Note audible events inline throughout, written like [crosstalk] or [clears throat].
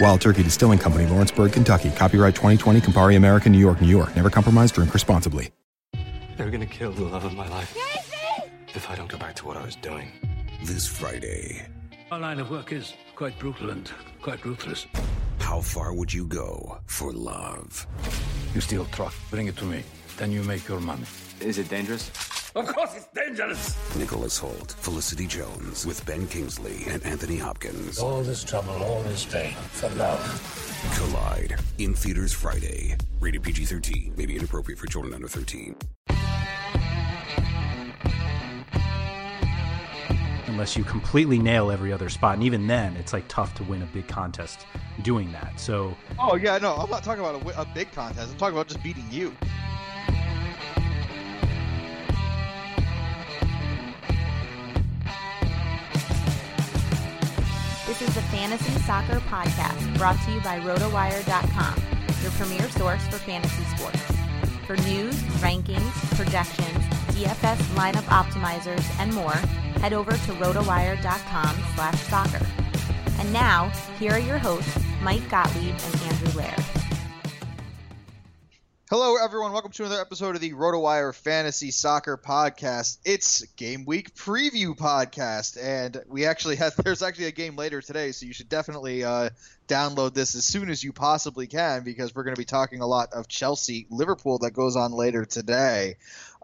Wild Turkey Distilling Company, Lawrenceburg, Kentucky. Copyright 2020, Campari American, New York, New York. Never compromise, drink responsibly. They're gonna kill the love of my life. If I don't go back to what I was doing. This Friday, Our line of work is quite brutal and quite ruthless. how far would you go for love? You steal truck, bring it to me. Then you make your money. Is it dangerous? Of course it's dangerous! Nicholas Hoult, Felicity Jones, with Ben Kingsley and Anthony Hopkins. All this trouble, all this pain, for love. Collide in theaters Friday. Rated PG 13. May be inappropriate for children under 13. unless you completely nail every other spot. And even then, it's like tough to win a big contest doing that. So Oh yeah, no, I'm not talking about a, a big contest. I'm talking about just beating you. This is the Fantasy Soccer Podcast brought to you by RotoWire.com, your premier source for fantasy sports. For news, rankings, projections, DFS lineup optimizers, and more, head over to RotoWire.com slash soccer. And now, here are your hosts, Mike Gottlieb and Andrew Laird. Hello, everyone. Welcome to another episode of the RotoWire Fantasy Soccer Podcast. It's Game Week Preview Podcast, and we actually have [laughs] there's actually a game later today, so you should definitely uh, download this as soon as you possibly can because we're going to be talking a lot of Chelsea, Liverpool that goes on later today.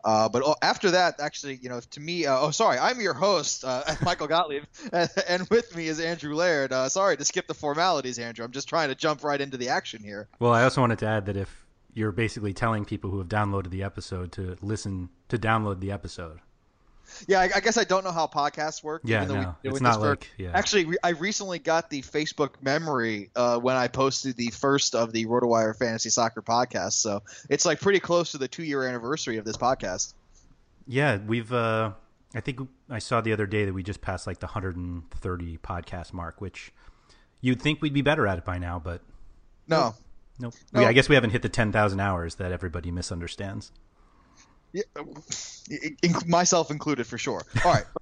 Uh, but oh, after that, actually, you know, to me, uh, oh, sorry, I'm your host, uh, [laughs] Michael Gottlieb, [laughs] and, with me is Andrew Laird. Uh, sorry to skip the formalities, Andrew. I'm just trying to jump right into the action here. Well, I also wanted to add that if you're basically telling people who have downloaded the episode to listen to download the episode. Yeah, I, I guess I don't know how podcasts work. Yeah, no, it's not for- like- yeah. Actually, re- I recently got the Facebook memory uh, when I posted the first of the RotoWire Fantasy Soccer podcast, so it's like pretty close to the two-year anniversary of this podcast. Yeah, we've. Uh, I think I saw the other day that we just passed like the 130 podcast mark, which you'd think we'd be better at it by now, but No, nope. No. We, I guess we haven't hit the 10,000 hours that everybody misunderstands. Yeah, in- myself included for sure. All right. [laughs]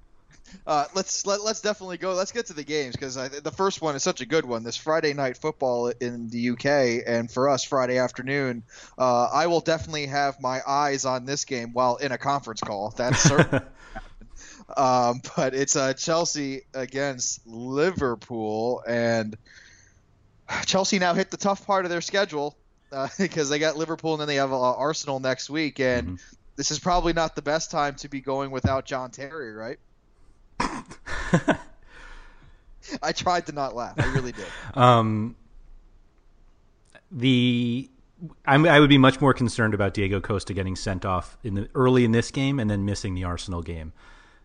Uh, let's let, let's definitely go. Let's get to the games because the first one is such a good one. This Friday night football in the UK, and for us Friday afternoon. Uh, I will definitely have my eyes on this game while in a conference call. That's [laughs] certain. um, but it's uh, Chelsea against Liverpool, and [sighs] Chelsea now hit the tough part of their schedule uh, [laughs] because they got Liverpool and then they have uh, Arsenal next week, and mm-hmm. this is probably not the best time to be going without John Terry, right? [laughs] I tried to not laugh. I really did. [laughs] um, the I'm, i would be much more concerned about Diego Costa getting sent off in the early in this game and then missing the Arsenal game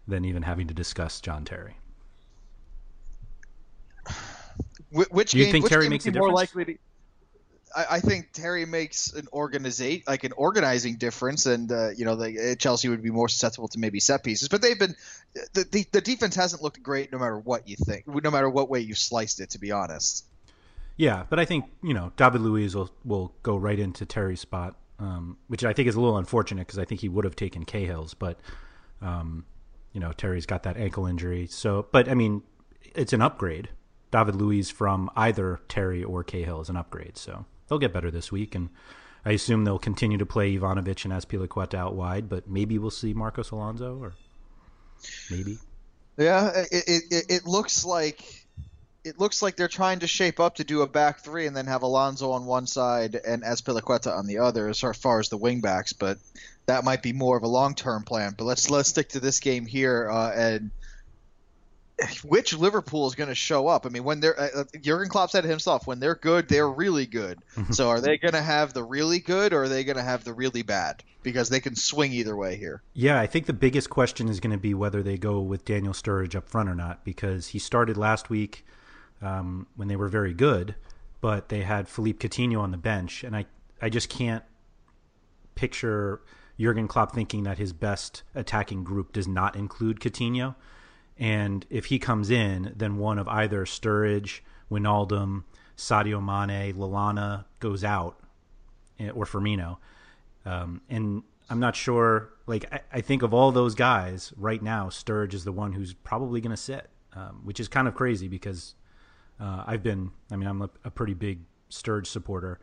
than even having to discuss John Terry. Which Do you game, think Terry makes a more difference? likely to? I, I think Terry makes an organizate like an organizing difference, and uh, you know the, uh, Chelsea would be more susceptible to maybe set pieces. But they've been the, the the defense hasn't looked great no matter what you think, no matter what way you sliced it. To be honest. Yeah, but I think you know David Luiz will will go right into Terry's spot, um, which I think is a little unfortunate because I think he would have taken Cahill's, but um, you know Terry's got that ankle injury. So, but I mean, it's an upgrade. David Luiz from either Terry or Cahill is an upgrade, so they'll get better this week, and I assume they'll continue to play Ivanovic and Azpilicueta out wide, but maybe we'll see Marcos Alonso or maybe. Yeah, it, it, it looks like it looks like they're trying to shape up to do a back three and then have Alonso on one side and Azpilicueta on the other as far as the wingbacks, but that might be more of a long term plan. But let's let's stick to this game here uh, and which Liverpool is going to show up. I mean, when they're uh, uh, Jurgen Klopp said it himself, when they're good, they're really good. Mm-hmm. so are they going to have the really good or are they going to have the really bad? Because they can swing either way here. Yeah, I think the biggest question is going to be whether they go with Daniel Sturridge up front or not because he started last week um, when they were very good, but they had Philippe Coutinho on the bench, and I I just can't picture Jurgen Klopp thinking that his best attacking group does not include Coutinho. And if he comes in, then one of either Sturridge, Wijnaldum, Sadio Mane, Lallana goes out, eh, or Firmino. Um, and I'm not sure. Like I, I, think of all those guys right now, Sturridge is the one who's probably going to sit, um, which is kind of crazy because uh, I've been. I mean, I'm a, a, pretty big Sturridge supporter,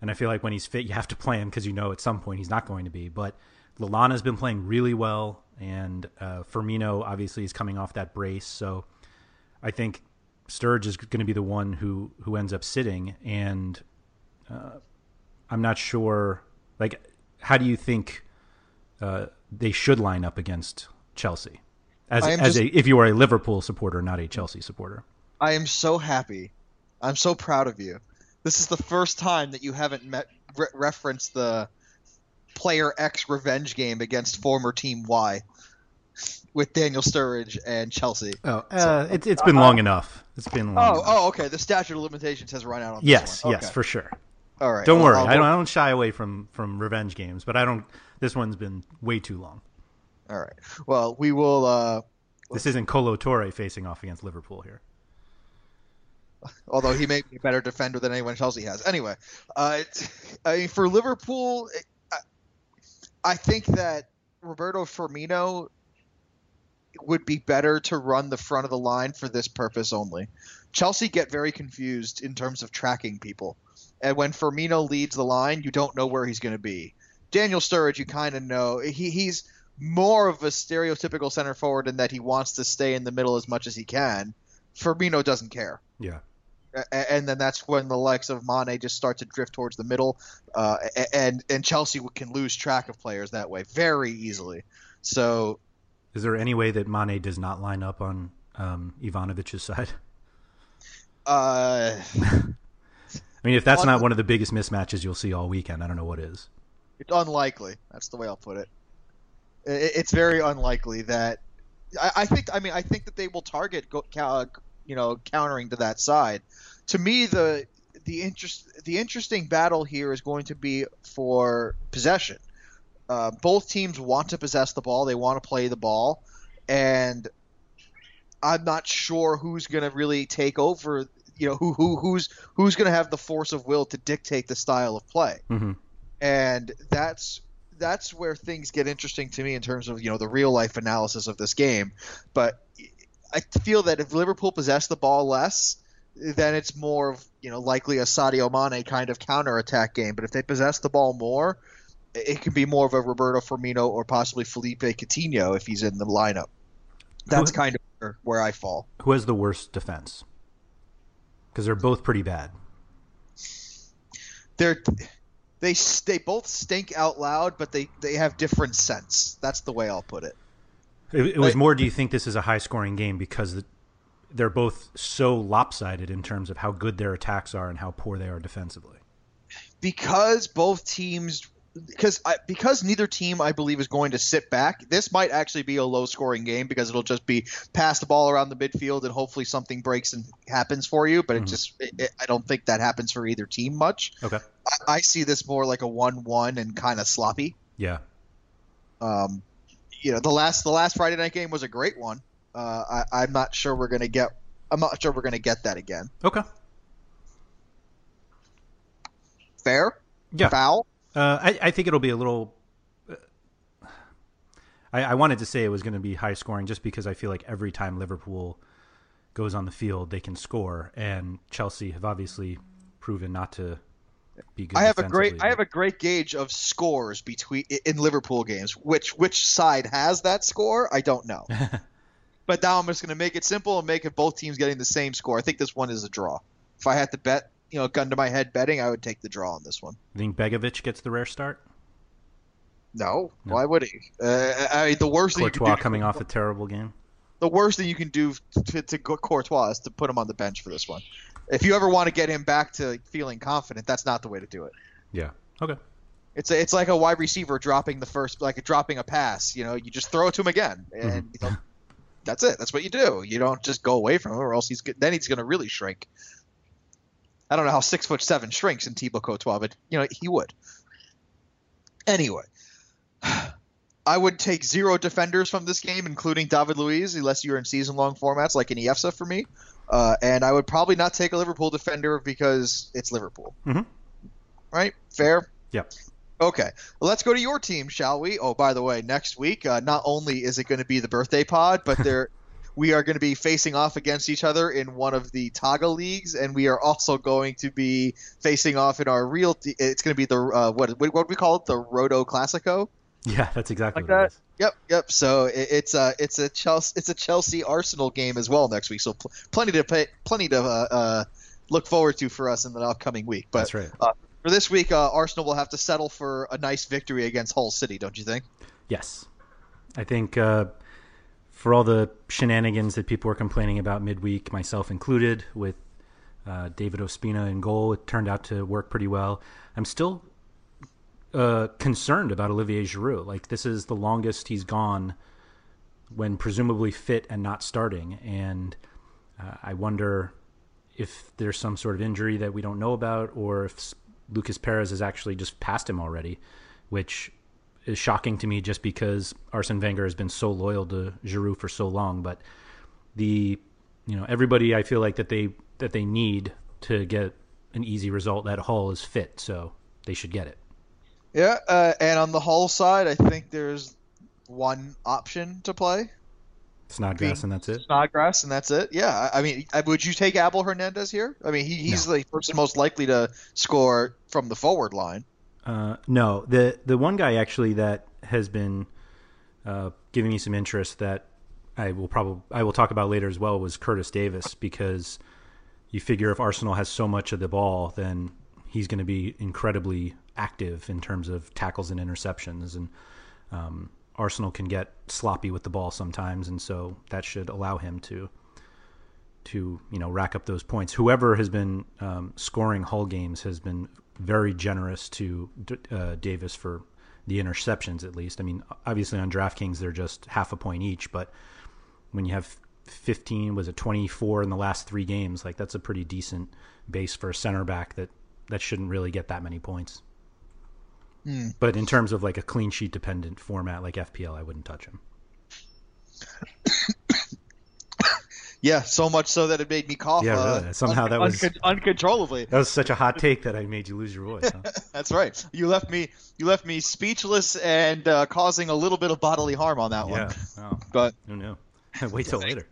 and I feel like when he's fit, you have to play him because you know at some point he's not going to be. But Lallana's been playing really well and uh, Firmino obviously is coming off that brace, so I think Sturridge is going to be the one who who ends up sitting, and uh, I'm not sure. Like, how do you think uh, they should line up against Chelsea? As as just, a if you are a Liverpool supporter, not a Chelsea supporter. I am so happy. I'm so proud of you. This is the first time that you haven't met, re- referenced the player X revenge game against former team Y with Daniel Sturridge and Chelsea. Oh, uh, so, it's it's been uh, long enough. It's been long. Oh, enough. oh, okay. The statute of limitations has run out on yes, one. Yes, yes, for sure. All right. Don't well, worry. I don't, I don't shy away from from revenge games, but I don't. This one's been way too long. All right. Well, we will. Uh, this isn't Kolo Toure facing off against Liverpool here. [laughs] Although he may be a better defender than anyone Chelsea has. Anyway, uh, I mean, for Liverpool, I think that Roberto Firmino would be better to run the front of the line for this purpose only. Chelsea get very confused in terms of tracking people. And when Firmino leads the line, you don't know where he's going to be. Daniel Sturridge, you kind of know. He, he's more of a stereotypical center forward in that he wants to stay in the middle as much as he can. Firmino doesn't care. Yeah and then that's when the likes of Mane just start to drift towards the middle, uh, and and Chelsea can lose track of players that way very easily. So, is there any way that Mane does not line up on um, Ivanovic's side? Uh, [laughs] I mean, if that's not one of the biggest mismatches you'll see all weekend, I don't know what is. It's unlikely. That's the way I'll put it. It's very unlikely that. I, think. I mean, I think that they will target you know countering to that side. To me, the the interest the interesting battle here is going to be for possession. Uh, both teams want to possess the ball; they want to play the ball, and I'm not sure who's going to really take over. You know, who who who's who's going to have the force of will to dictate the style of play, mm-hmm. and that's that's where things get interesting to me in terms of you know the real life analysis of this game. But I feel that if Liverpool possess the ball less, then it's more of you know likely a Sadio Mane kind of counter attack game. But if they possess the ball more, it can be more of a Roberto Firmino or possibly Philippe Coutinho if he's in the lineup. That's kind of where, where I fall. Who has the worst defense? because they're both pretty bad. They're they they both stink out loud, but they they have different scents. That's the way I'll put it. It, it was more. Do you think this is a high scoring game because the, they're both so lopsided in terms of how good their attacks are and how poor they are defensively? Because both teams because I, because neither team I believe is going to sit back. This might actually be a low scoring game because it'll just be pass the ball around the midfield and hopefully something breaks and happens for you. But mm-hmm. it just it, it, I don't think that happens for either team much. Okay, I, I see this more like a one one and kind of sloppy. Yeah. Um, you know the last the last Friday night game was a great one. Uh, I, I'm not sure we're gonna get. I'm not sure we're gonna get that again. Okay. Fair. Yeah. Foul. Uh, I, I, think it'll be a little. Uh, I, I, wanted to say it was going to be high scoring just because I feel like every time Liverpool goes on the field, they can score, and Chelsea have obviously proven not to be good. I have a great I have a great gauge of scores between in Liverpool games. Which which side has that score? I don't know. [laughs] but now I'm just going to make it simple and make it both teams getting the same score. I think this one is a draw. If I had to bet, you know, gun to my head betting, I would take the draw on this one. You think Begovic gets the rare start? No, no. why would he? Uh, I the worst Courtois thing you coming off a terrible game. The worst thing you can do to, to Courtois is to put him on the bench for this one. If you ever want to get him back to feeling confident, that's not the way to do it. Yeah. Okay. It's a, it's like a wide receiver dropping the first, like dropping a pass. You know, you just throw it to him again, and mm-hmm. you know, that's it. That's what you do. You don't just go away from him, or else he's then he's going to really shrink. I don't know how six foot seven shrinks in Thibaut Courtois, but you know he would. Anyway, [sighs] I would take zero defenders from this game, including David Luiz, unless you're in season long formats like in EFSA for me. Uh, and I would probably not take a Liverpool defender because it's Liverpool. Mm-hmm. Right? Fair? Yep. Okay, well, let's go to your team, shall we? Oh, by the way, next week, uh, not only is it going to be the birthday pod, but there [laughs] we are going to be facing off against each other in one of the Togga leagues, and we are also going to be facing off in our real. T- it's going to be the uh, what what do we call it? The Roto Classico. Yeah, that's exactly like that. Yep, yep. So it, it's a it's a Chelsea it's a Chelsea Arsenal game as well next week. So pl- plenty to pay, plenty to uh, uh, look forward to for us in the upcoming week. But that's right. For this week, uh, Arsenal will have to settle for a nice victory against Hull City, don't you think? Yes, I think uh, for all the shenanigans that people were complaining about midweek, myself included, with uh, David Ospina in goal, it turned out to work pretty well. I'm still uh, concerned about Olivier Giroud. Like this is the longest he's gone when presumably fit and not starting, and uh, I wonder if there's some sort of injury that we don't know about, or if Lucas Perez has actually just passed him already, which is shocking to me just because Arsene Wenger has been so loyal to Giroud for so long. But the you know everybody I feel like that they that they need to get an easy result at Hull is fit, so they should get it. Yeah, uh, and on the Hull side, I think there's one option to play. Snodgrass and that's it. Snodgrass and that's it. Yeah, I mean, would you take Abel Hernandez here? I mean, he, he's no. the person most likely to score from the forward line. Uh, no, the the one guy actually that has been uh, giving me some interest that I will probably I will talk about later as well was Curtis Davies because you figure if Arsenal has so much of the ball, then he's going to be incredibly active in terms of tackles and interceptions, and um, Arsenal can get sloppy with the ball sometimes, and so that should allow him to to you know rack up those points. Whoever has been um, scoring Hull games has been very generous to uh, Davies for the interceptions, at least. I mean, obviously on DraftKings they're just half a point each, but when you have 15, was it 24 in the last three games? Like that's a pretty decent base for a center back that that shouldn't really get that many points. Hmm. But in terms of like a clean sheet dependent format like FPL, I wouldn't touch him. [coughs] Yeah, so much so that it made me cough. Yeah, really. Uh, Somehow un- that was un- uncontrollably. That was such a hot take that I made you lose your voice. Huh? [laughs] That's right. You left me you left me speechless and uh, causing a little bit of bodily harm on that yeah. one. Oh. [laughs] But who knew? [laughs] Wait till later.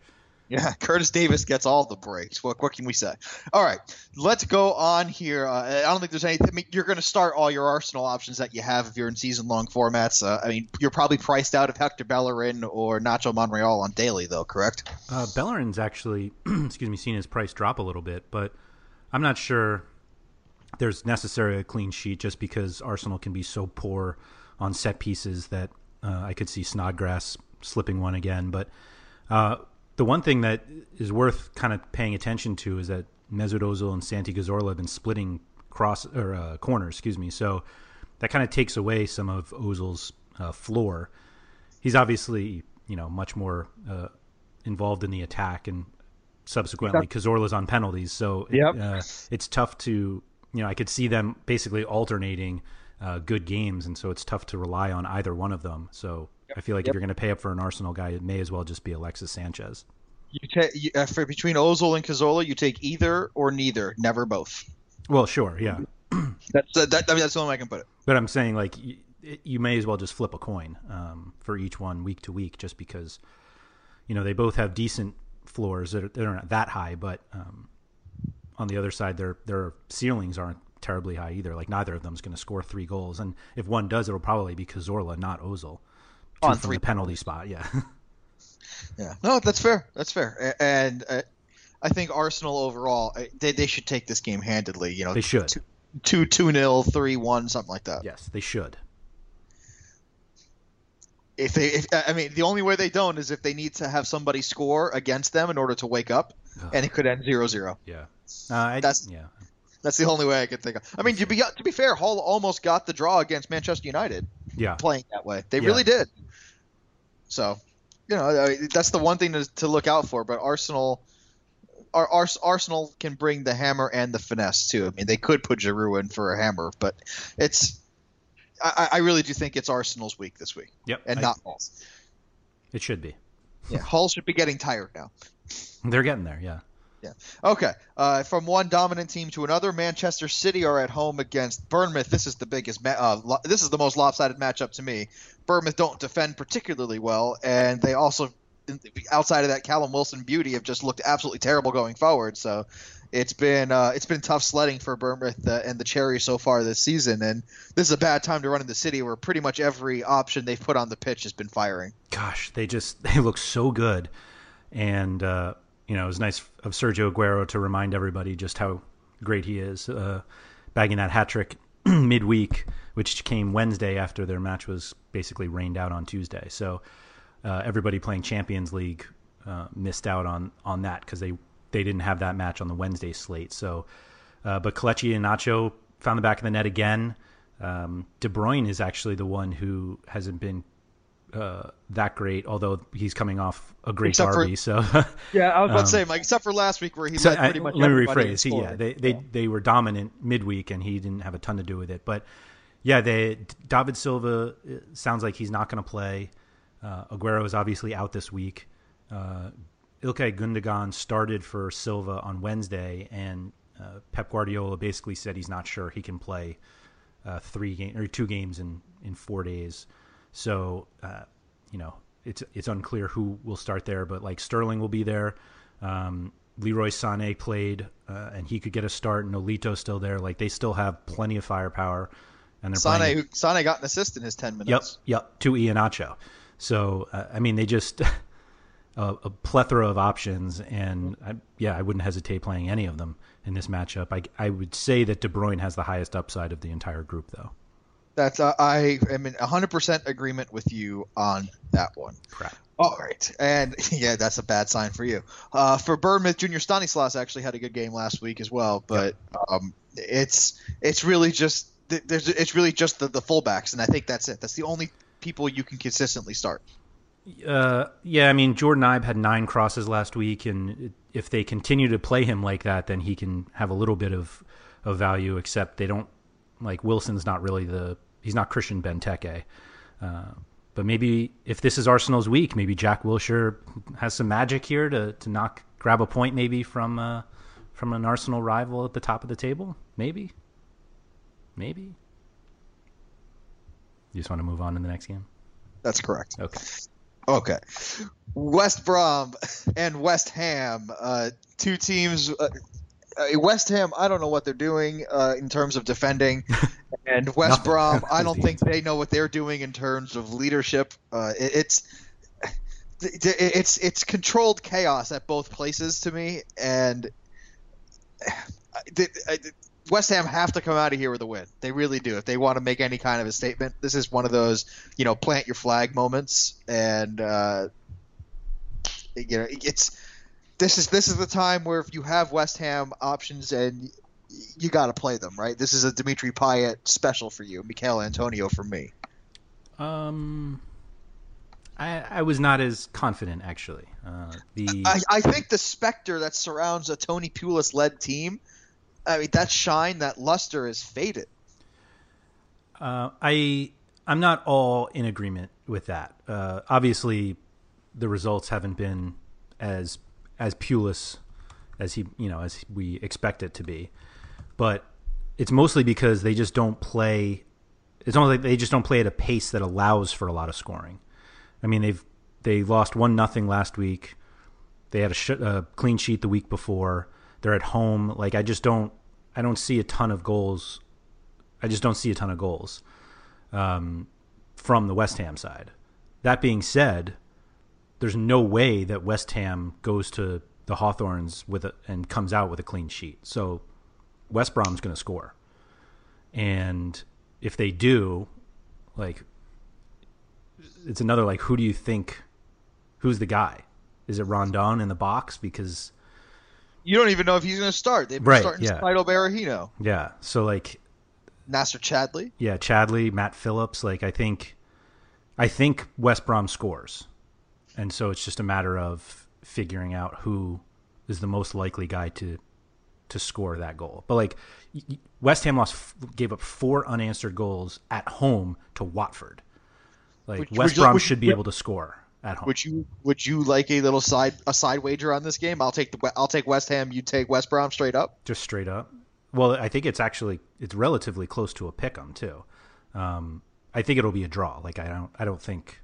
Yeah, [laughs] Curtis Davies gets all the breaks. What, what can we say? All right, let's go on here. Uh, I don't think there's anything. I mean, you're going to start all your Arsenal options that you have if you're in season long formats. Uh, I mean, you're probably priced out of Hector Bellerin or Nacho Monreal on daily, though, correct? Uh, Bellerin's actually, [clears throat] excuse me, seen his price drop a little bit, but I'm not sure there's necessarily a clean sheet just because Arsenal can be so poor on set pieces that uh, I could see Snodgrass slipping one again. But uh, the one thing that is worth kind of paying attention to is that Mesut Ozil and Santi Cazorla have been splitting cross or uh, corners, excuse me. So that kind of takes away some of Ozil's uh, floor. He's obviously you know much more uh, involved in the attack and subsequently. Cazorla's on penalties. So yep. it, uh, it's tough to you know I could see them basically alternating uh, good games, and so it's tough to rely on either one of them. So I feel like yep. if you're going to pay up for an Arsenal guy, it may as well just be Alexis Sanchez. You take uh, for between Ozil and Cazorla, you take either or neither, never both. Well, sure, yeah. [clears throat] that's uh, that, I mean, that's the only way I can put it. But I'm saying like you, you may as well just flip a coin um, for each one week to week, just because you know they both have decent floors that are, that are not that high, but um, on the other side, their their ceilings aren't terribly high either. Like neither of them is going to score three goals, and if one does, it'll probably be Cazorla, not Ozil. On from three penalty spot, yeah. [laughs] yeah, no, that's fair. That's fair, and uh, I think Arsenal overall uh, they they should take this game handedly. You know, they should two two, two nil, three one, something like that. Yes, they should. If they, if, I mean, the only way they don't is if they need to have somebody score against them in order to wake up, and it could end 0-0. Yeah, uh, I, that's yeah. That's the only way I could think of. I mean, to be to be fair, Hull almost got the draw against Manchester United. Yeah, playing that way, they yeah. really did. So, you know, that's the one thing to, to look out for. But Arsenal, our, our, Arsenal can bring the hammer and the finesse too. I mean, they could put Giroud in for a hammer, but it's. I, I really do think it's Arsenal's week this week. Yep, and I, not Hull's. It should be. Yeah, Hull should be getting tired now. They're getting there. Yeah. Yeah. Okay. Uh, from one dominant team to another, Manchester City are at home against Bournemouth. This is the biggest. Ma- uh, lo- this is the most lopsided matchup to me. Bournemouth don't defend particularly well, and they also, outside of that Callum Wilson beauty, have just looked absolutely terrible going forward. So, it's been uh, it's been tough sledding for Bournemouth uh, and the Cherry so far this season, and this is a bad time to run in the city where pretty much every option they've put on the pitch has been firing. Gosh, they just [laughs] they look so good, and uh, you know, it was nice of Sergio Aguero to remind everybody just how great he is, uh, bagging that hat trick [clears throat] midweek, which came Wednesday after their match was basically rained out on Tuesday. So uh, everybody playing Champions League uh, missed out on on that because they they didn't have that match on the Wednesday slate. So, uh, but Kelechi Iheanacho found the back of the net again. Um, De Bruyne is actually the one who hasn't been uh, that great, although he's coming off a great except derby. For, so [laughs] yeah, I was about um, to say, Mike, except for last week where he so led pretty much. I, let me rephrase. He, yeah, they they, yeah. they were dominant midweek, and he didn't have a ton to do with it. But yeah, they David Silva sounds like he's not going to play. Uh, Aguero is obviously out this week. Uh, Ilkay Gundogan started for Silva on Wednesday, and uh, Pep Guardiola basically said he's not sure he can play uh, three game or two games in in four days. So uh, you know it's it's unclear who will start there, but like Sterling will be there. Um, Leroy Sané played, uh, and he could get a start. Nolito's still there. Like they still have plenty of firepower, and they're Sané. playing. Who, Sané got an assist in his ten minutes. Yep, yep. To Iheanacho. So uh, I mean, they just [laughs] a, a, plethora of options, and I, yeah, I wouldn't hesitate playing any of them in this matchup. I I would say that De Bruyne has the highest upside of the entire group, though. That's uh, I am in 100% agreement with you on that one. Crap. All right, and [laughs] yeah, that's a bad sign for you. Uh, for Bournemouth, Junior Stanislas actually had a good game last week as well, but yep. um, it's it's really just there's it's really just the, the fullbacks, and I think that's it. That's the only people you can consistently start. Uh, yeah, I mean Jordan Ibe had nine crosses last week, and if they continue to play him like that, then he can have a little bit of of value. Except they don't like Wilson's not really the he's not Christian Benteke. Uh, but maybe if this is Arsenal's week, maybe Jack Wilshere has some magic here to to knock grab a point maybe from uh, from an Arsenal rival at the top of the table. Maybe, maybe. You just want to move on to the next game. That's correct. Okay. Okay. West Brom and West Ham, uh, two teams. Uh, West Ham, I don't know what they're doing uh, in terms of defending, [laughs] and West Brom, [laughs] I don't think they know what they're doing in terms of leadership. Uh, it, it's it's it's controlled chaos at both places to me, and West Ham have to come out of here with a win. They really do. If they want to make any kind of a statement, this is one of those, you know, plant your flag moments. And uh, you know, it's this is this is the time where if you have West Ham options and you got to play them, right? This is a Dimitri Payet special for you, Michail Antonio for me. Um, I I was not as confident actually. Uh, the I, I think the specter that surrounds a Tony Pulis led team I mean, that shine, that luster is faded. Uh, I I'm not all in agreement with that. Uh, obviously, the results haven't been as as Pulis as he you know as we expect it to be, but it's mostly because they just don't play. It's only like they just don't play at a pace that allows for a lot of scoring. I mean, they've they lost one nothing last week. They had a, sh- a clean sheet the week before. They're at home. Like I just don't I don't see a ton of goals. I just don't see a ton of goals um, from the West Ham side. That being said, there's no way that West Ham goes to the Hawthorns with a, and comes out with a clean sheet. So West Brom's going to score, and if they do, like, it's another like, who do you think? Who's the guy? Is it Rondon in the box? Because you don't even know if he's going to start. They've been right, starting yeah. Spidal Berahino. Yeah. So like Nacer Chadli. Yeah, Chadli, Matt Phillips. Like I think, I think West Brom scores, and so it's just a matter of figuring out who is the most likely guy to to score that goal. But like West Ham lost, gave up four unanswered goals at home to Watford. Like would, West would Brom should be able to score at home. Would you would you like a little side a side wager on this game? I'll take the I'll take West Ham. You take West Brom straight up. Just straight up. Well, I think it's actually it's relatively close to a pick 'em too. Um, I think it'll be a draw. Like I don't I don't think,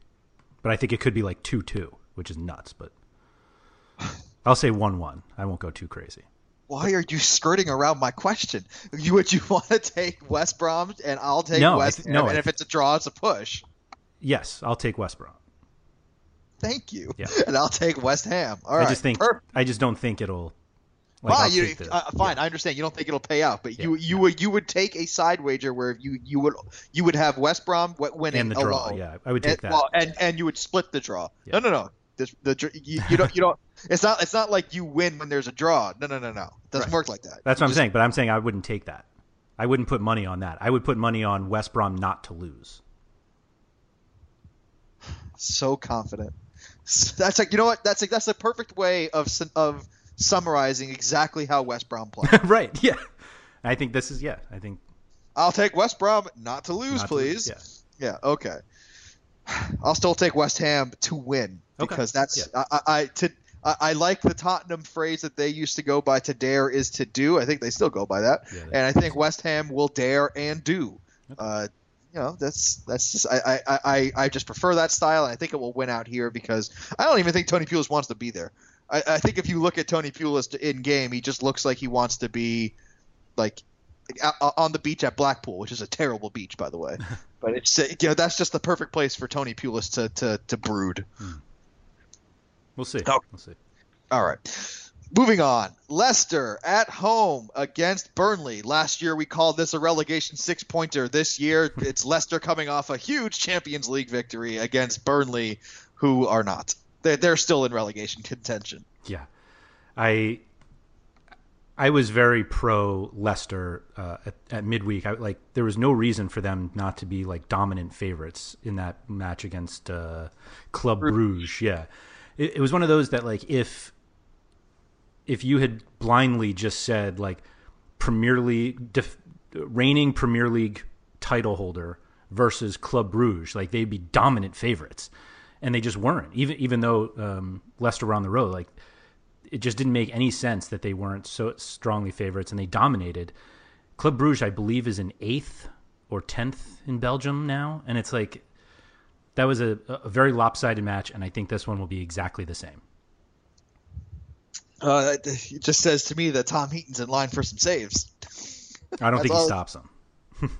but I think it could be like two two, which is nuts. But [laughs] I'll say one one. I won't go too crazy. Why are you skirting around my question? You would you [laughs] want to take West Brom and I'll take no, West Ham, no, and if it's a draw, it's a push. Yes, I'll take West Brom. Thank you. Yeah. [laughs] And I'll take West Ham. All I right. just think Perfect. I just don't think it'll. Like, fine, you, the, uh, fine. yeah. I understand. You don't think it'll pay out, but Yeah. you you would you would take a side wager where you you would you would have West Brom winning and the draw. alone. Yeah, I would take and, that. Well, and and you would split the draw. No, no, no. This, the you, you don't you don't. It's not it's not like you win when there's a draw. No, no, no, no. It doesn't Right. work like that. That's You what I'm saying. But I'm saying I wouldn't take that. I wouldn't put money on that. I would put money on West Brom not to lose. So confident. That's like you know what? That's like that's the perfect way of of summarizing exactly how West Brom plays. [laughs] right. Yeah. I think this is yeah. I think I'll take West Brom not to lose, not to lose, please. yeah. Yeah, okay. I'll still take West Ham to win Okay, because that's I, I, I to I, I like the Tottenham phrase that they used to go by. To dare is to do. I think they still go by that, Yeah, and I think West Ham will dare and do. Uh, you know, that's that's just I, I, I, I just prefer that style, and I think it will win out here because I don't even think Tony Pulis wants to be there. I, I think if you look at Tony Pulis in game, he just looks like he wants to be like on the beach at Blackpool, which is a terrible beach, by the way. [laughs] but it's you know that's just the perfect place for Tony Pulis to to, to brood. Hmm. we'll see. Oh. We'll see. All right. Moving on. Leicester at home against Burnley. Last year we called this a relegation six pointer. This year it's Leicester coming off a huge Champions League victory against Burnley, who are not. They're, they're still in relegation contention. Yeah, I I was very pro Leicester uh, at, at midweek. I, like there was no reason for them not to be like dominant favorites in that match against uh, Club Bruges. Yeah, it, it was one of those that like if if you had blindly just said like Premier League def, reigning Premier League title holder versus Club Bruges, like they'd be dominant favorites, and they just weren't. Even even though um, Leicester were on the road, like it just didn't make any sense that they weren't so strongly favorites, and they dominated. Club Bruges, I believe, is in eighth or tenth in Belgium now, and it's like that was a, a very lopsided match, and I think this one will be exactly the same. Uh, it just says to me that Tom Heaton's in line for some saves. I don't think he all- stops them. [laughs]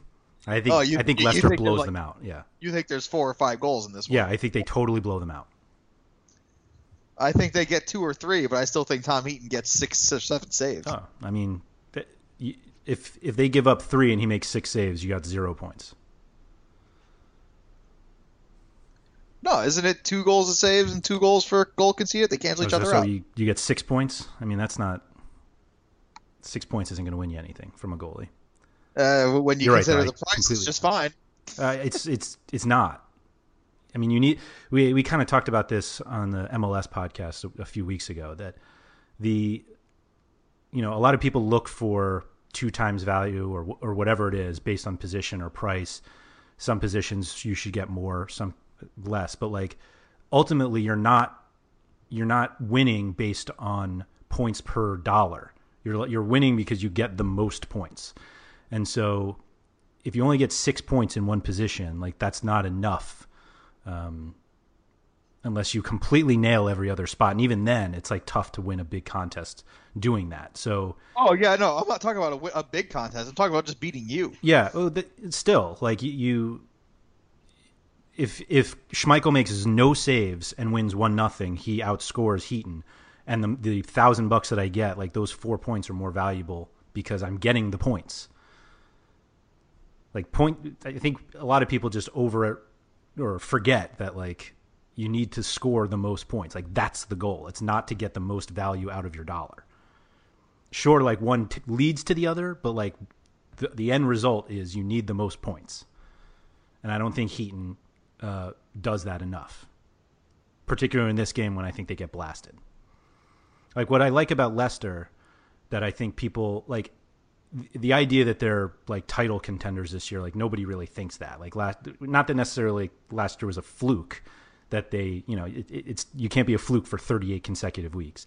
I think Oh, you- I think you Leicester think blows like- them out. Yeah, You think there's four or five goals in this one? yeah, I think they totally blow them out. I think they get two or three, but I still think Tom Heaton gets six or seven saves. Oh, I mean, if if they give up three and he makes six saves, you got zero points. No, isn't it two goals of saves and two goals for goal conceded? They cancel each other so out. You, you get six points. I mean, that's not six points isn't going to win you anything from a goalie. Uh, when you You're consider right, the price, Completely. it's just fine. Uh, it's it's it's not. I mean, you need. We we kind of talked about this on the MLS podcast a, a few weeks ago. That the, you know, a lot of people look for two times value or or whatever it is based on position or price. Some positions you should get more, some less. But like ultimately, you're not you're not winning based on points per dollar. You're you're winning because you get the most points. And so, if you only get six points in one position, like that's not enough. Um, unless you completely nail every other spot. And even then, it's like tough to win a big contest doing that. So, oh yeah, no, I'm not talking about a, a big contest. I'm talking about just beating you. Yeah, well, the, still, like you, if if Schmeichel makes no saves and wins one nothing, he outscores Heaton, and the the thousand bucks that I get, like those four points are more valuable because I'm getting the points. Like point, I think a lot of people just over or forget that like you need to score the most points. Like that's the goal. It's not to get the most value out of your dollar. Sure, like one t- leads to the other, but like the, the end result is you need the most points. And I don't think Heaton uh, does that enough, particularly in this game when I think they get blasted. Like what I like about Leicester, that I think people like the idea that they're like title contenders this year. Like nobody really thinks that. Like last, not that necessarily last year was a fluke that they, you know, it, it's you can't be a fluke for 38 consecutive weeks,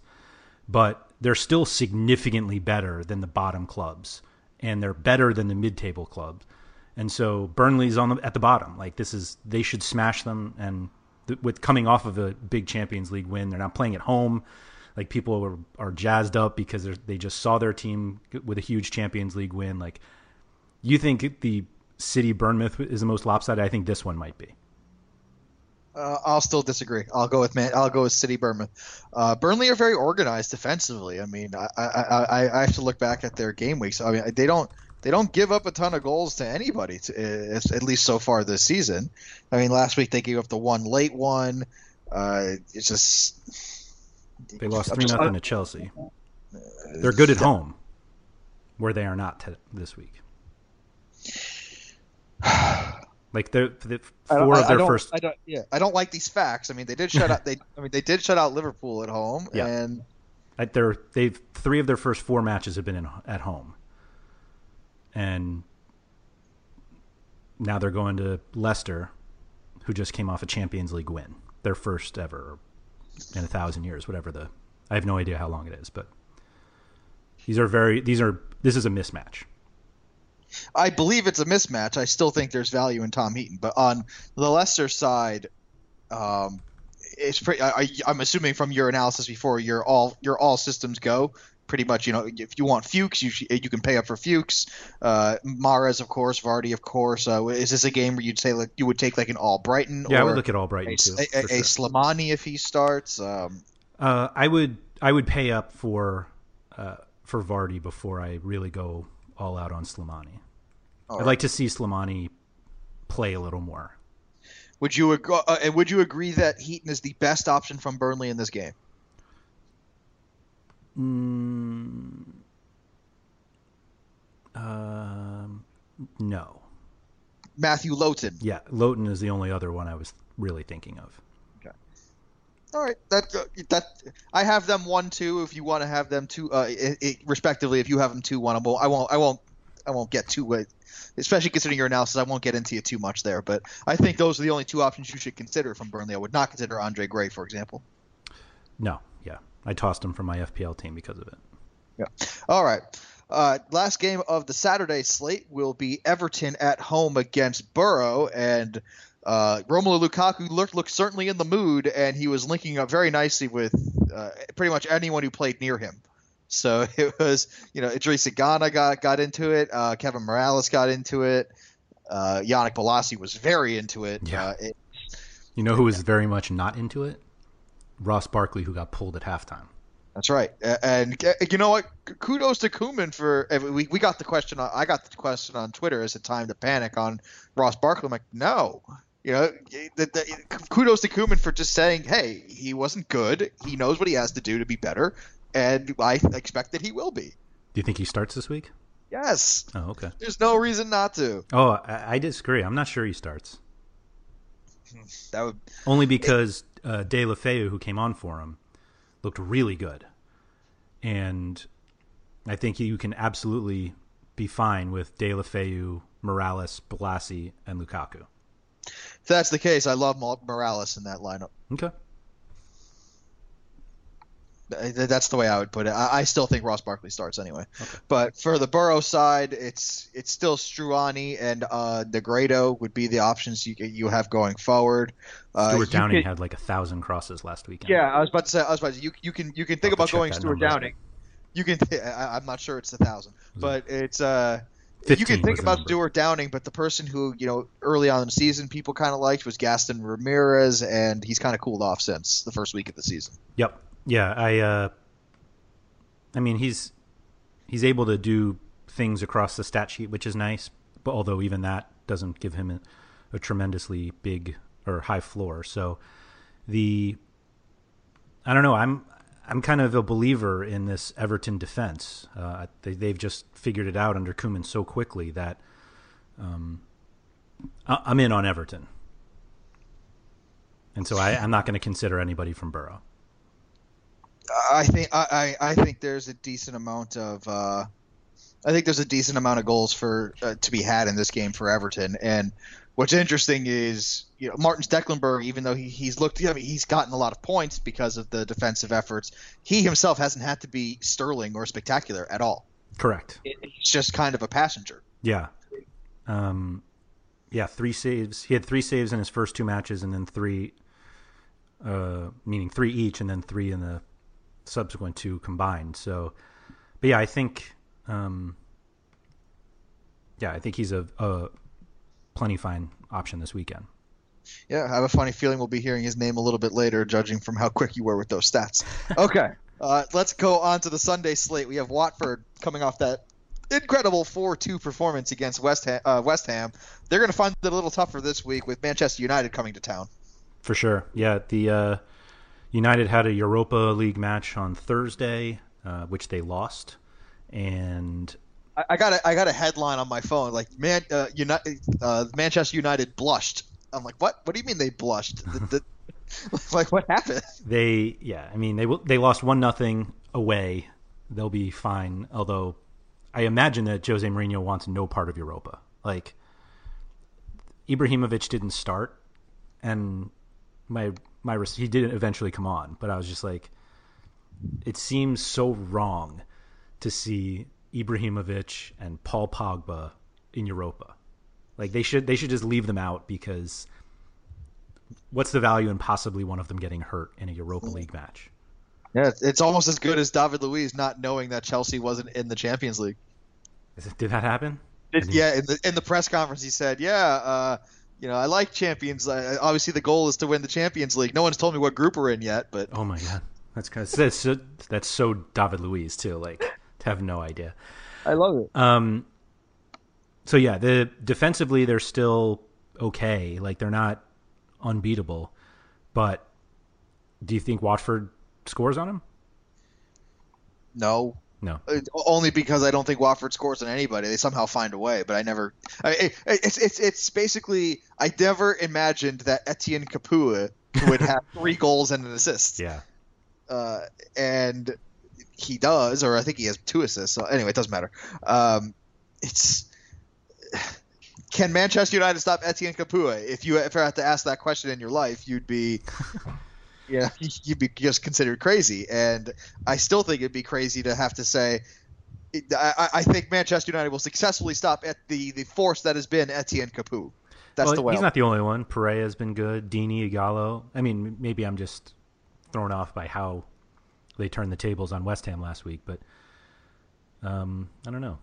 but they're still significantly better than the bottom clubs, and they're better than the mid-table clubs. And so Burnley's on the, at the bottom. Like this is they should smash them. And th- with coming off of a big Champions League win, they're not playing at home. Like people are, are jazzed up because they just saw their team with a huge Champions League win. Like you think the City Bournemouth is the most lopsided? I think this one might be. Uh, I'll still disagree. I'll go with man. I'll go with City Bournemouth. Uh, Burnley are very organized defensively. I mean, I, I, I, I have to look back at their game weeks. I mean, they don't they don't give up a ton of goals to anybody, to, uh, at least so far this season. I mean, last week they gave up the one late one. Uh, it's just they lost three nothing to Chelsea. They're good at home, where they are not t- this week. [sighs] Like they're, the four I, of their I first. I don't, yeah, I don't like these facts. I mean, they did shut [laughs] out. They, I mean, they did shut out Liverpool at home, yeah. and they're they've three of their first four matches have been in, at home, and now they're going to Leicester, who just came off a Champions League win, their first ever in a thousand years, whatever the. I have no idea how long it is, but these are very. These are. This is a mismatch. I believe it's a mismatch. I still think there's value in Tom Heaton, but on the Leicester side, um, it's pretty. I, am assuming from your analysis before, your all your all systems go. Pretty much, you know, if you want Fuchs, you you can pay up for Fuchs. Uh, Mahrez, of course, Vardy, of course. Uh, is this a game where you'd say like you would take like an Albrighton? Yeah, I would look at Albrighton a, too. A, a, sure. Slimani if he starts. Um, uh, I would I would pay up for uh, for Vardy before I really go all out on Slimani. I'd right. like to see Slimani play a little more. Would you agree? Uh, and would you agree that Heaton is the best option from Burnley in this game? Mm, um, no. Matthew Lowton. Yeah, Lowton is the only other one I was really thinking of. Okay. All right, that uh, that I have them one two. If you want to have them two, uh, it, it, respectively, if you have them two one, I won't. I won't. I won't. I won't get too. Uh, especially considering your analysis, I won't get into it too much there. But I think those are the only two options you should consider from Burnley. I would not consider Andre Gray, for example. No, yeah, I tossed him from my FPL team because of it. Yeah. All right. Uh, last game of the Saturday slate will be Everton at home against Borough, and uh, Romelu Lukaku looked, looked certainly in the mood, and he was linking up very nicely with uh, pretty much anyone who played near him. So [laughs] it was, you know, Idrissa Gana got got into it. Uh, Kevin Mirallas got into it. Uh, Yannick Bolasie was very into it. Yeah. Uh, it, you know who was very much not into it? Ross Barkley who got pulled at halftime. That's right. And you know what? Kudos to Koeman for eh, we, we got the question. I got the question on Twitter. Is it time to panic on Ross Barkley? I'm like, no. You know, the, the, kudos to Koeman for just saying, hey, he wasn't good. He knows what he has to do to be better, and I expect that he will be. Do you think he starts this week? Yes. Oh, okay. There's no reason not to. Oh, I, I disagree. I'm not sure he starts. That would only because uh, Deulofeu, who came on for him, looked really good, and I think you can absolutely be fine with Deulofeu, Mirallas, Bolasie, and Lukaku. If that's the case, I love Mirallas in that lineup. Okay. That's the way I would put it. I, still think Ross Barkley starts anyway. Okay. But for the Boro side, it's it's still Stuani and uh, Negredo would be the options you you have going forward. Uh, Stewart Downing had like a thousand crosses last weekend. Yeah, I was about to say. I was about to. You you can you can think about going Stewart Downing. You can. Th- I, am not sure it's a thousand, but it's uh. You can think about Stewart Downing, but the person who you know early on in the season people kind of liked was Gaston Ramirez, and he's kind of cooled off since the first week of the season. Yep. Yeah, I. Uh, I mean, he's he's able to do things across the stat sheet, which is nice. But although even that doesn't give him a, a tremendously big or high floor, so the I don't know. I'm I'm kind of a believer in this Everton defense. Uh, they, have just figured it out under Koeman so quickly that um, I, I'm in on Everton, and so I, I'm not going to consider anybody from Boro. I think I, I think there's a decent amount of uh, I think there's a decent amount of goals for uh, to be had in this game for Everton. And what's interesting is you know Martin Stekelenburg, even though he, he's looked, I mean, he's gotten a lot of points because of the defensive efforts. He himself hasn't had to be sterling or spectacular at all. Correct. He's just kind of a passenger. Yeah. Um, yeah, three saves. He had three saves in his first two matches, and then three, uh, meaning three each, and then three in the subsequent two combined. So, but yeah, I think, um, yeah, I think he's a, a plenty fine option this weekend. Yeah, I have a funny feeling we'll be hearing his name a little bit later, judging from how quick you were with those stats. [laughs] Okay, uh, let's go on to the Sunday slate. We have Watford coming off that incredible 4-2 performance against West Ham. Uh, West Ham. They're going to find it a little tougher this week with Manchester United coming to town. For sure. Yeah, the uh, United had a Europa League match on Thursday, uh, which they lost, and I, I, got a, I got a headline on my phone like man, uh, United, uh, Manchester United blushed. I'm like, what? What do you mean they blushed? the, the, [laughs] like, what happened? They, yeah, I mean, they they lost one nothing away. They'll be fine. Although, I imagine that Jose Mourinho wants no part of Europa. Like, Ibrahimovic didn't start, and my my he didn't eventually come on, but I was just like, it seems so wrong to see Ibrahimovic and Paul Pogba in Europa. Like they should they should just leave them out because what's the value in possibly one of them getting hurt in a Europa League match? Yeah, it's almost as good as David Luiz not knowing that Chelsea wasn't in the Champions League. Did that happen? yeah, in the in the press conference he said, "Yeah, uh, you know, I like champions. Uh, obviously, the goal is to win the Champions League. No one's told me what group we're in yet, but oh my god, that's kind of, that's so, that's so David Luiz too. Like to have no idea. I love it. Um. So yeah, the defensively they're still okay. Like they're not unbeatable, but do you think Watford scores on them? No, no, uh, only because I don't think Watford scores on anybody. They somehow find a way, but I never. I, it's it's it's basically I never imagined that Etienne Capoue would have [laughs] three goals and an assist. Yeah, uh, and he does, or I think he has two assists. So anyway, it doesn't matter. Um, it's can Manchester United stop Etienne Capoue? If you ever had to ask that question in your life, you'd be yeah, [laughs] you'd be just considered crazy. And I still think it'd be crazy to have to say. I, I think Manchester United will successfully stop at the, the force that has been Etienne Capoue. That's well, the way. He's not the only one. Pereira has been good. Deeney Ighalo. I mean, maybe I'm just thrown off by how they turned the tables on West Ham last week, but um, I don't know.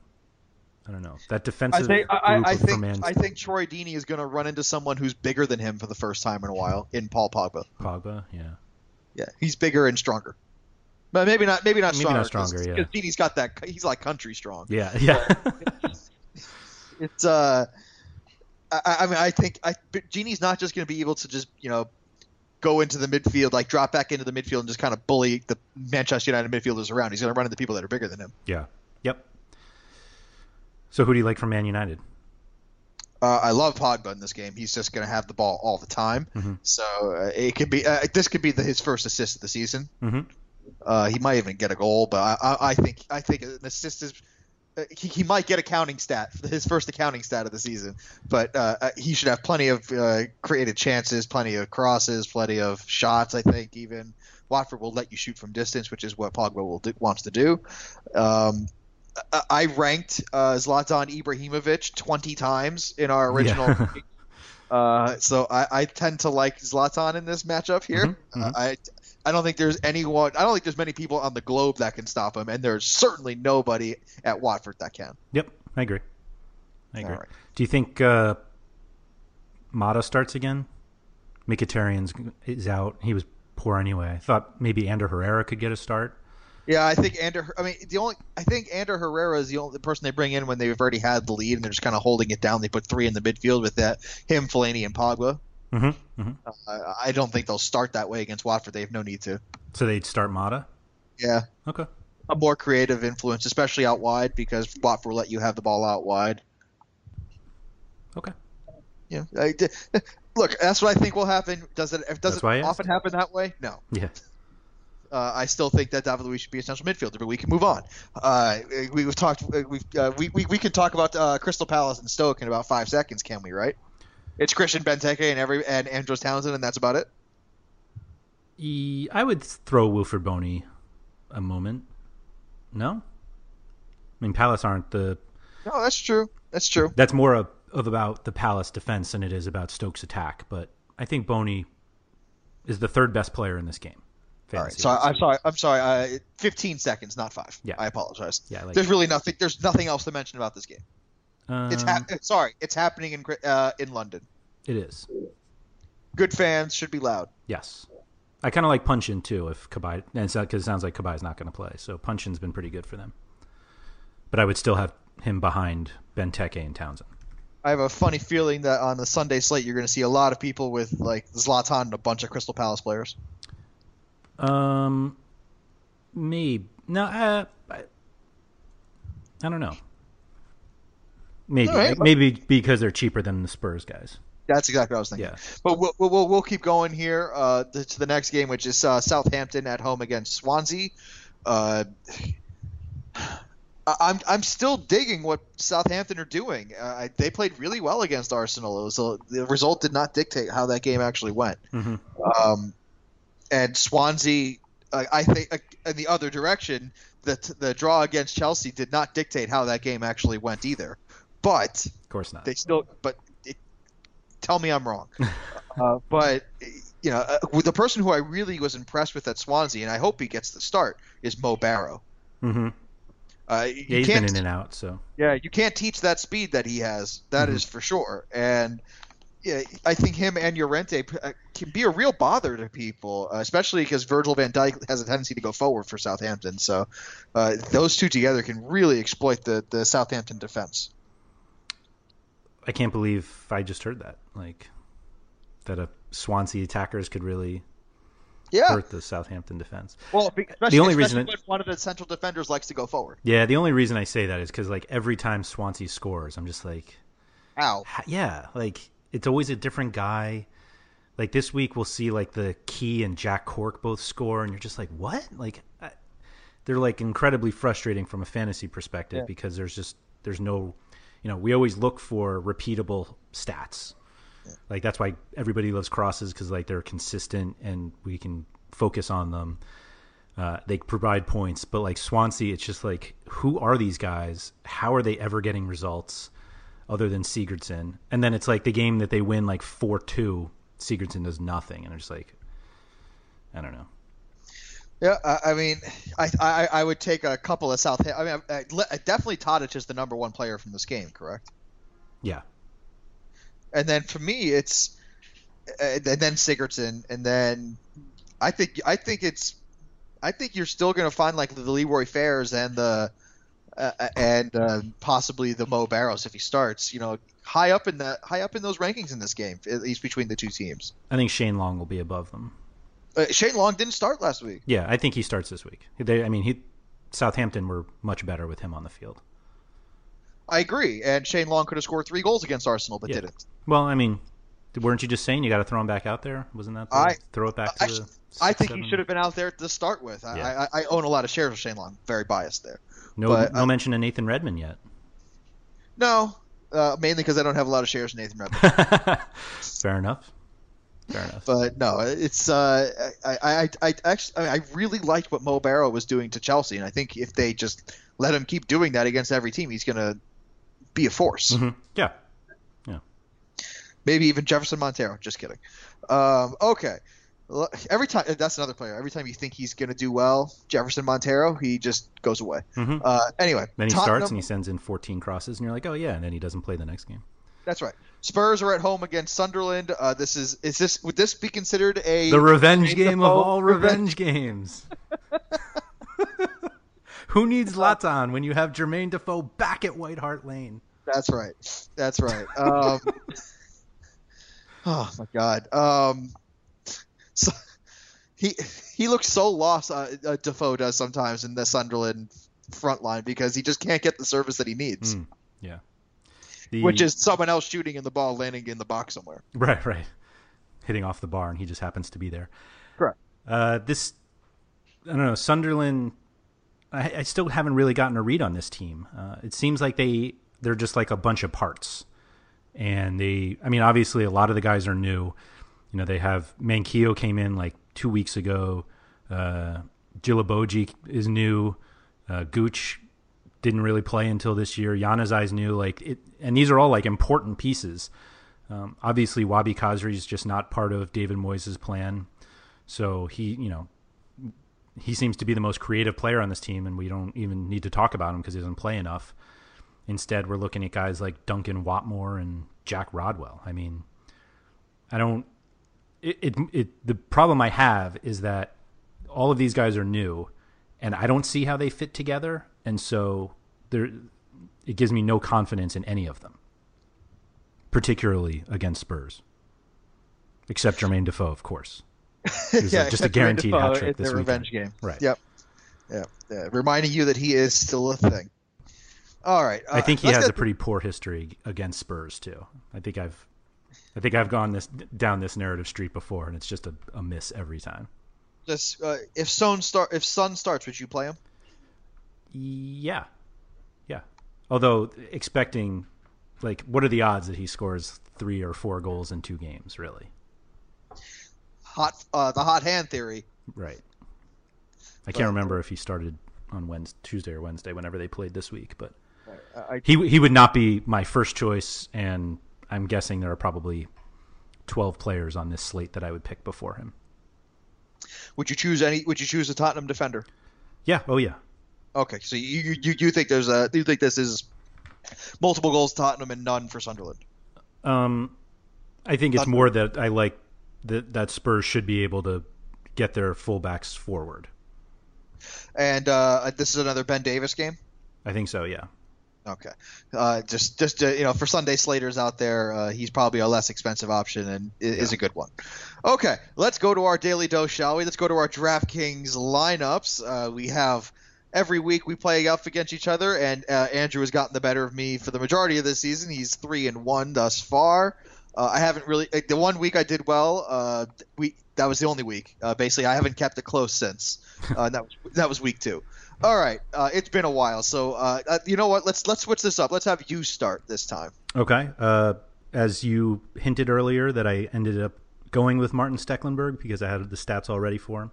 I don't know that defensive. I think, I, I think, I think Troy Deeney is going to run into someone who's bigger than him for the first time in a while in Paul Pogba. Pogba, yeah. Yeah, he's bigger and stronger. But maybe not. Maybe not Maybe stronger. not stronger, yeah. Because Deeney's got that. He's like country strong. Yeah, yeah. It's uh, I, I mean, I think I Deeney's not just going to be able to just you know go into the midfield, like drop back into the midfield and just kind of bully the Manchester United midfielders around. He's going to run into people that are bigger than him. yeah. Yep. So who do you like from Man United? Uh, I love Pogba in this game. He's just going to have the ball all the time. Mhm. So uh, it could be uh, this could be the, his first assist of the season. Mm-hmm. Uh, he might even get a goal, but I, I, I think I think an assist is. Uh, he, he might get a counting stat, his first accounting stat of the season, but uh, uh, he should have plenty of uh, created chances, plenty of crosses, plenty of shots. I think even Watford will let you shoot from distance, which is what Pogba will do, wants to do. Um, I- I ranked uh, Zlatan Ibrahimovic 20 times in our original. Yeah. Uh, so I, I tend to like Zlatan in this matchup here. Mhm, mhm. Uh, I I don't think there's anyone. I don't think there's many people on the globe that can stop him, and there's certainly nobody at Watford that can. Yep, I agree. I agree. Right. Do you think uh, Mata starts again? Mkhitaryan's is out. He was poor anyway. I thought maybe Ander Herrera could get a start. Yeah, I think Ander. I mean, the only I think Ander Herrera is the only person they bring in when they've already had the lead and they're just kind of holding it down. They put three in the midfield with that him, Fellaini, and Pogba. Mm-hmm. hmm Uh, I- don't think they'll start that way against Watford. They have no need to. So they'd start Mata. Yeah, Okay. a more creative influence, especially out wide, because Watford will let you have the ball out wide. Okay. Yeah, I [laughs] look, that's what I think will happen. Does it? Does That's it why I asked. often happen that way? No. Yeah. Uh, I still think that David Luiz should be a central midfielder, but we can move on. Uh, we, we've talked. We've uh, we, we we can talk about uh, Crystal Palace and Stoke in about five seconds, can we? Right? It's Christian Benteke and every and Andros Townsend, and that's about it. E- I would throw Wilfred Bony a moment. No. I mean, Palace aren't the. No, that's true. That's true. That's more of, of about the Palace defense than it is about Stokes attack. But I think Bony is the third best player in this game. All right. fantasy So I-. I'm sorry. I'm sorry. Uh, 15 seconds, not five. Yeah. I apologize. Yeah, like there's really nothing. There's nothing else to mention about this game. It's Um, hap- sorry. It's happening in uh, in London. it is. Good fans should be loud. Yes. I kind of like Puncheon too. If Cabaye, and because it sounds like Cabaye's not going to play, so Puncheon's been pretty good for them. But I would still have him behind Benteke and Townsend. I have a funny feeling that on the Sunday slate you're going to see a lot of people with like Zlatan and a bunch of Crystal Palace players. Um, maybe no. Uh, I, I don't know. Maybe right. maybe because they're cheaper than the Spurs guys. That's exactly what I was thinking. Yeah. But we'll, we'll, we'll keep going here uh, to the next game, which is uh, Southampton at home against Swansea. Uh, [sighs] I'm I'm still digging what Southampton are doing. Uh, they played really well against Arsenal. It was a, the result did not dictate how that game actually went. Mhm. Um, and Swansea, uh, I think, uh, in the other direction, the the draw against Chelsea did not dictate how that game actually went either. But Of course not. they still, but it, tell me I'm wrong. [laughs] uh, but you know, uh, the person who I really was impressed with at Swansea, and I hope he gets the start, is Mo Barrow. Mm-hmm. Uh, you he's been can't, in and out. So yeah, you can't teach that speed that he has. That is for sure. And yeah, I think him and Llorente uh, can be a real bother to people, uh, especially because Virgil Van Dijk has a tendency to go forward for Southampton. So uh, those two together can really exploit the the Southampton defense. I can't believe I just heard that. Like that a Swansea attackers could really Yeah. hurt the Southampton defense. Well, especially, the only reason when one of the central defenders likes to go forward. Yeah, the only reason I say that is because like every time Swansea scores, I'm just like, Ow. yeah, like it's always a different guy. Like this week, we'll see like the Ki and Jack Cork both score, and you're just like, what? Like I, they're like incredibly frustrating from a fantasy perspective Yeah. because there's just there's no, you know, we always look for repeatable stats. Like that's why everybody loves crosses because like they're consistent and we can focus on them. Uh, they provide points, but like Swansea, it's just like who are these guys? How are they ever getting results other than Sigurdsson? And then it's like the game that they win like four two, Sigurdsson does nothing, and they're just like, I don't know. Yeah, I, I mean, I, I I would take a couple of South. I mean, I, I, definitely Tadic is the number one player from this game, correct? Yeah, And then for me, it's uh, and then Sigurdsson, and then I think I think it's I think you're still going to find like the Leroy Fers and the uh, and uh, possibly the Mo Barrows if he starts. You know, high up in that high up in those rankings in this game, at least between the two teams. I think Shane Long will be above them. Uh, Shane Long didn't start last week. Yeah, I think he starts this week. They, I mean, he Southampton were much better with him on the field. I agree, and Shane Long could have scored three goals against Arsenal, but yeah. didn't. Well, I mean, weren't you just saying you got to throw him back out there? Wasn't that the, I throw it back to I, the? I think seven? he should have been out there to start with. Yeah. I, I, own a lot of shares of Shane Long. Very biased there. No, but, no uh, mention of Nathan Redmond yet. No, uh, mainly because I don't have a lot of shares in Nathan Redmond. [laughs] Fair enough. Fair enough. But no, it's uh, I, I, I actually I really liked what Mo Barrow was doing to Chelsea, and I think if they just let him keep doing that against every team, he's gonna be a force. Mm-hmm. Yeah, yeah. Maybe even Jefferson Montero. Just kidding. Um, okay. Every time that's another player. Every time you think he's going to do well, Jefferson Montero, he just goes away. Mm-hmm. Uh, anyway, then he Tottenham, starts and he sends in 14 crosses, and you're like, oh yeah, and then he doesn't play the next game. That's right. Spurs are at home against Sunderland. Uh, this is is this would this be considered a the revenge game of all revenge, revenge games? [laughs] Who needs Zlatan when you have Jermaine Defoe back at White Hart Lane? That's right. That's right. Um, [laughs] oh my God. Um, so, [laughs] he he looks so lost. Uh, uh, Defoe does sometimes in the Sunderland front line because he just can't get the service that he needs. Mm, yeah. The... Which is someone else shooting in the ball, landing in the box somewhere. [laughs] Right, right. Hitting off the bar, and he just happens to be there. Correct. Uh, this, I don't know, Sunderland. I, I, still haven't really gotten a read on this team. Uh, it seems like they they're just like a bunch of parts, and they. I mean, obviously, a lot of the guys are new. You know, they have Manquillo came in like two weeks ago. Uh, Djilobodji is new. Uh, Gooch didn't really play until this year. Januzaj new, like it, and these are all like important pieces. Um, obviously, Wahbi Khazri is just not part of David Moyes' plan, so he, you know, he seems to be the most creative player on this team, and we don't even need to talk about him because he doesn't play enough. Instead, we're looking at guys like Duncan Watmore and Jack Rodwell. I mean, I don't. It, it, it the problem I have is that all of these guys are new, and I don't see how they fit together and so there it gives me no confidence in any of them, particularly against Spurs, except Jermaine Defoe, of course. [laughs] yeah, just a guaranteed hat trick this revenge weekend. game. Right. Yep. Yeah. yeah. Reminding you that he is still a thing. All right. Uh, I think he has a pretty poor history against Spurs too. I think I've, I think I've gone this down this narrative street before, and it's just a, a miss every time. Just uh, if Son start if Son starts, would you play him? Yeah, yeah. Although expecting, like, what are the odds that he scores three or four goals in two games? Really? Hot, uh, the hot hand theory. Right. I can't remember if he started on Wednesday, Tuesday or Wednesday, whenever they played this week, but I, he he would not be my first choice, and I'm guessing there are probably 12 players on this slate that I would pick before him. Would you choose any? Would you choose a Tottenham defender? Yeah. Oh yeah. Okay, so you you, you think there's a you think this is multiple goals Tottenham and none for Sunderland? Um, I think it's more that I like that that Spurs should be able to get their fullbacks forward. And uh, this is another Ben Davies game. I think so. Yeah. Okay. Uh, just just uh, you know, for Sunday Slaters out there, uh, he's probably a less expensive option and is, yeah. a good one. Okay, let's go to our daily dose, shall we? Let's go to our DraftKings lineups. Uh, we have every week we play off against each other, and uh, Andrew has gotten the better of me for the majority of this season. He's three and one thus far. Uh, I haven't really the one week I did well. Uh, we that was the only week. Uh, basically, I haven't kept it close since. [laughs] Uh, that was that was week two. All right, uh, it's been a while, so uh, you know what? Let's let's switch this up. Let's have you start this time. Okay. as you hinted earlier, that I ended up going with Martin Stekelenburg because I had the stats already for him.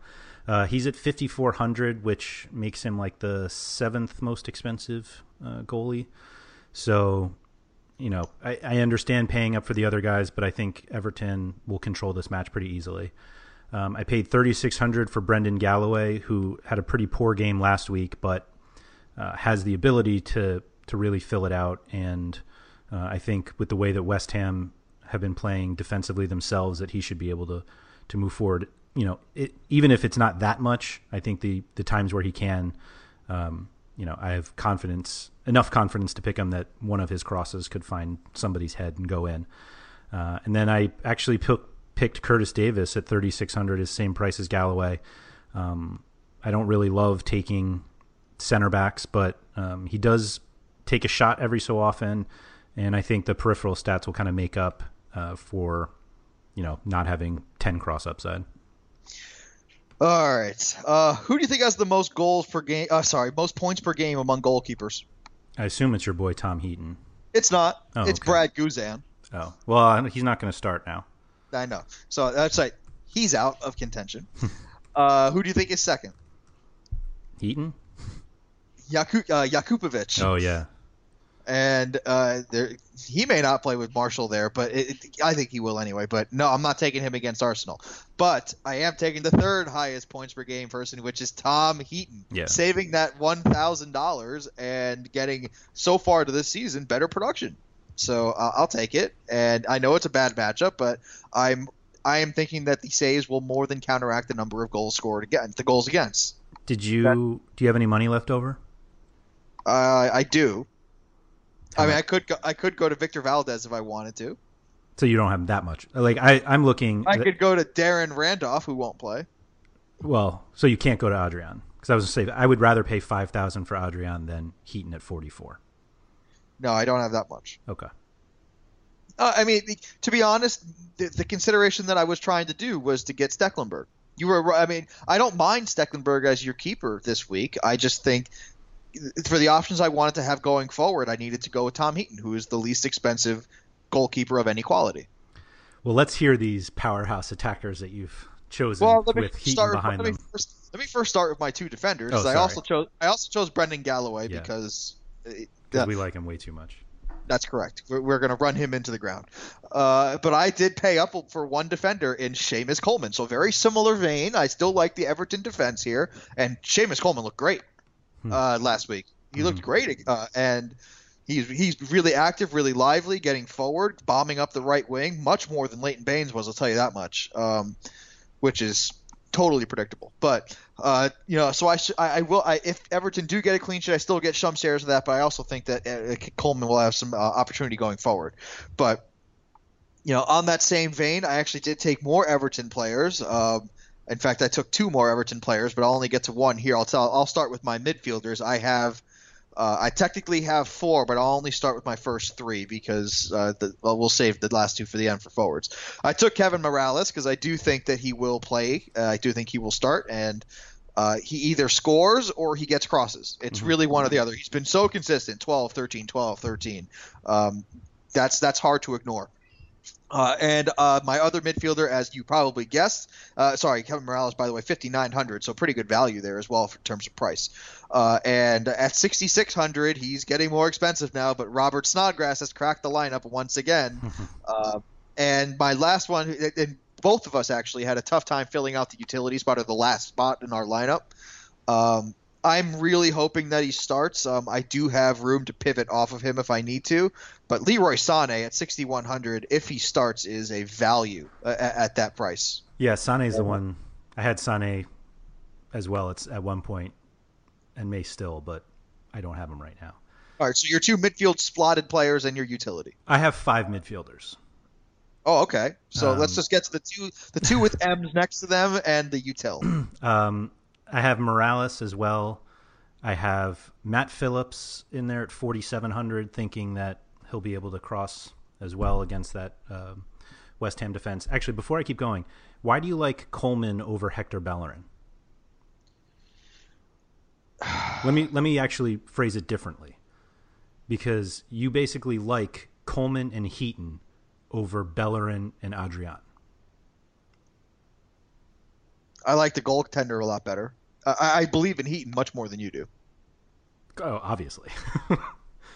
Uh, he's at 5,400, which makes him like the seventh most expensive uh, goalie. So, you know, I, I, understand paying up for the other guys, but I think Everton will control this match pretty easily. Um, I paid 3,600 for Brendan Galloway, who had a pretty poor game last week, but uh, has the ability to to really fill it out. And uh, I think with the way that West Ham have been playing defensively themselves, that he should be able to to move forward you know, it, even if it's not that much, I think the the times where he can, um, you know, I have confidence enough confidence to pick him that one of his crosses could find somebody's head and go in. Uh, and then I actually pick, picked Curtis Davies at 3600, his same price as Galloway. Um, I don't really love taking center backs, but um, he does take a shot every so often, and I think the peripheral stats will kind of make up uh, for you know not having 10 cross upside. All right. Uh, who do you think has the most goals per game? Uh, sorry, most points per game among goalkeepers? I assume it's your boy Tom Heaton. It's not. Oh, it's okay. Brad Guzan. Oh well, he's not going to start now. I know. So that's like he's out of contention. [laughs] uh, who do you think is second? Heaton. Yaku- uh, Jakupovic. Oh yeah. And uh, there, he may not play with Marshall there, but it, it, I think he will anyway. But no, I'm not taking him against Arsenal. But I am taking the third highest points per game person, which is Tom Heaton, Yeah. saving that one thousand dollars and getting so far to this season better production. So uh, I'll take it. And I know it's a bad matchup, but I'm I am thinking that the saves will more than counteract the number of goals scored against the goals against. Did you do you have any money left over? Uh, I do. I mean, I could go, I could go to Victor Valdés if I wanted to. So you don't have that much. Like I, I'm looking. I could go to Darren Randolph, who won't play. Well, so you can't go to Adrian because I was gonna say I would rather pay five thousand for Adrian than Heaton at forty four. No, I don't have that much. Okay. Uh, I mean, to be honest, the, the consideration that I was trying to do was to get Stekelenburg. You were, I mean, I don't mind Stekelenburg as your keeper this week. I just think for the options I wanted to have going forward, I needed to go with Tom Heaton, who is the least expensive goalkeeper of any quality. Well, let's hear these powerhouse attackers that you've chosen Well, let me with Heaton start. behind let me them. first let me first start with my two defenders. Oh, I also chose I also chose Brendan Galloway Yeah. because Because we like him way too much. That's correct. We're, we're going to run him into the ground. Uh, but I did pay up for one defender in Seamus Coleman. So very similar vein. I still like the Everton defense here. And Seamus Coleman looked great uh, last week. He looked great. Uh, and he's he's really active, really lively, getting forward, bombing up the right wing, much more than Leighton Baines was. I'll tell you that much. Um, which is totally predictable. But uh, you know, so I, I, I will. I, if Everton do get a clean sheet, I still get some shares of that. But I also think that uh, Coleman will have some uh, opportunity going forward. But you know, on that same vein, I actually did take more Everton players. Um, in fact, I took two more Everton players, but I'll only get to one here. I'll tell. I'll start with my midfielders. I have. Uh, I technically have four, but I'll only start with my first three because uh, the, well, we'll save the last two for the end for forwards. I took Kevin Mirallas because I do think that he will play. Uh, I do think he will start, and uh, he either scores or he gets crosses. It's really one or the other. He's been so consistent 12, 13, 12, 13. Um, that's that's hard to ignore. Uh, and uh, my other midfielder, as you probably guessed, uh, sorry, Kevin Mirallas, by the way, 5,900, so pretty good value there as well in terms of price. Uh, and at 6,600, he's getting more expensive now, but Robert Snodgrass has cracked the lineup once again. [laughs] uh, and my last one, and both of us actually had a tough time filling out the utility spot or the last spot in our lineup. Um, I'm really hoping that he starts. Um, I do have room to pivot off of him if I need to, but Leroy Sané at 6100, if he starts, is a value uh, at, at that price. Yeah, Sane's the one. I had Sane as well. It's at one point, and may still, but I don't have him right now. All right, so your two midfield slotted players and your utility. I have five midfielders. Oh, okay. So Um, let's just get to the two, the two with [laughs] M's next to them and the util. [clears throat] Um, I have Mirallas as well. I have Matt Phillips in there at 4,700, thinking that he'll be able to cross as well against that um West Ham defense. Actually, before I keep going, why do you like Coleman over Hector Bellerin? let me let me actually phrase it differently, because you basically like Coleman and Heaton over Bellerin and Adrian. I like the goaltender a lot better. I, I believe in Heaton much more than you do. Oh, obviously. [laughs]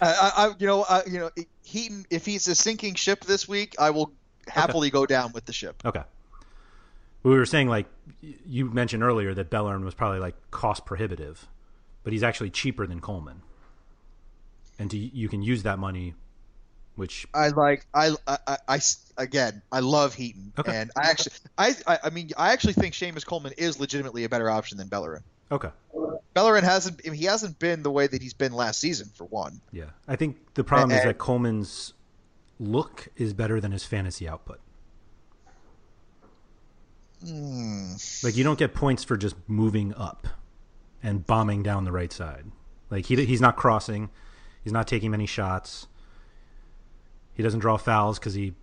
I, I, you know, I, you know, Heaton. If he's a sinking ship this week, I will happily go down with the ship. Okay. We were saying like you mentioned earlier that Bellerin was probably like cost prohibitive, but he's actually cheaper than Coleman, and to, you can use that money, which I like. I, I, I, again, I love Heaton, Okay. and I actually, I, I, I mean, I actually think Seamus Coleman is legitimately a better option than Bellerin. Okay. Bellerin hasn't, I mean, he hasn't been the way that he's been last season for one. Yeah. I think the problem is that Coleman's look is better than his fantasy output. Hmm. Like you don't get points for just moving up and bombing down the right side. Like he he's not crossing, he's not taking many shots. He doesn't draw fouls because he,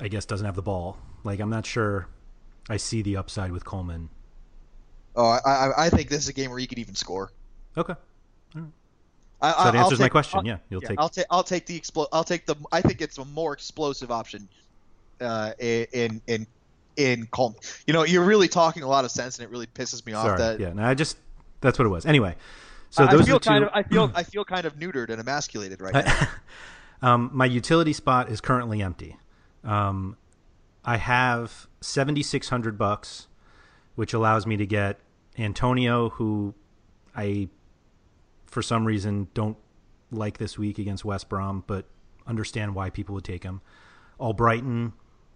I guess, doesn't have the ball. Like I'm not sure. I see the upside with Coleman. Oh, I, I, I think this is a game where you could even score. Okay. I, So I- that answers my question. I'll- Yeah, you'll take- I'll take. I'll take the explo- I'll take the. I think it's a more explosive option. Uh, in in in Coleman. You know, you're really talking a lot of sense, and it really pisses me off Sorry. that. yeah. No, I just that's what it was. Anyway, so I- those I feel are the two. kind of. I feel. [clears throat] I feel kind of neutered and emasculated right [laughs] now. Um, my utility spot is currently empty. Um, I have seventy six hundred bucks, which allows me to get Antonio, who I, for some reason, don't like this week against West Brom, but understand why people would take him. Albrighton,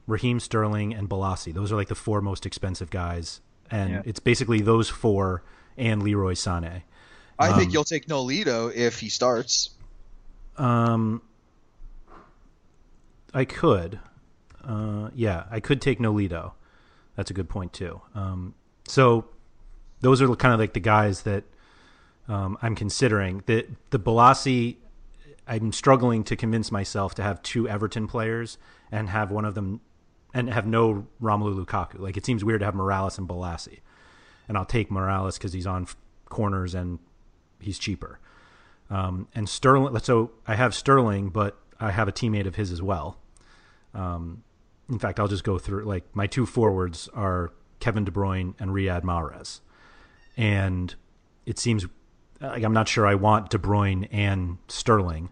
Raheem Sterling, and Bolasie. Those are like the four most expensive guys, and Yeah. it's basically those four and Leroy Sané. I think Um, you'll take Nolito if he starts. Um, I could. Uh, yeah, I could take Nolito. That's a good point too. Um, so those are kind of like the guys that um, I'm considering. The the Bolasie, I'm struggling to convince myself to have two Everton players and have one of them and have no Romelu Lukaku. Like it seems weird to have Mirallas and Bolasie, and I'll take Mirallas because he's on corners and he's cheaper. Um, and Sterling, so I have Sterling, but I have a teammate of his as well. Um, in fact, I'll just go through like my two forwards are Kevin De Bruyne and Riyad Mahrez, and it seems like I'm not sure I want De Bruyne and Sterling,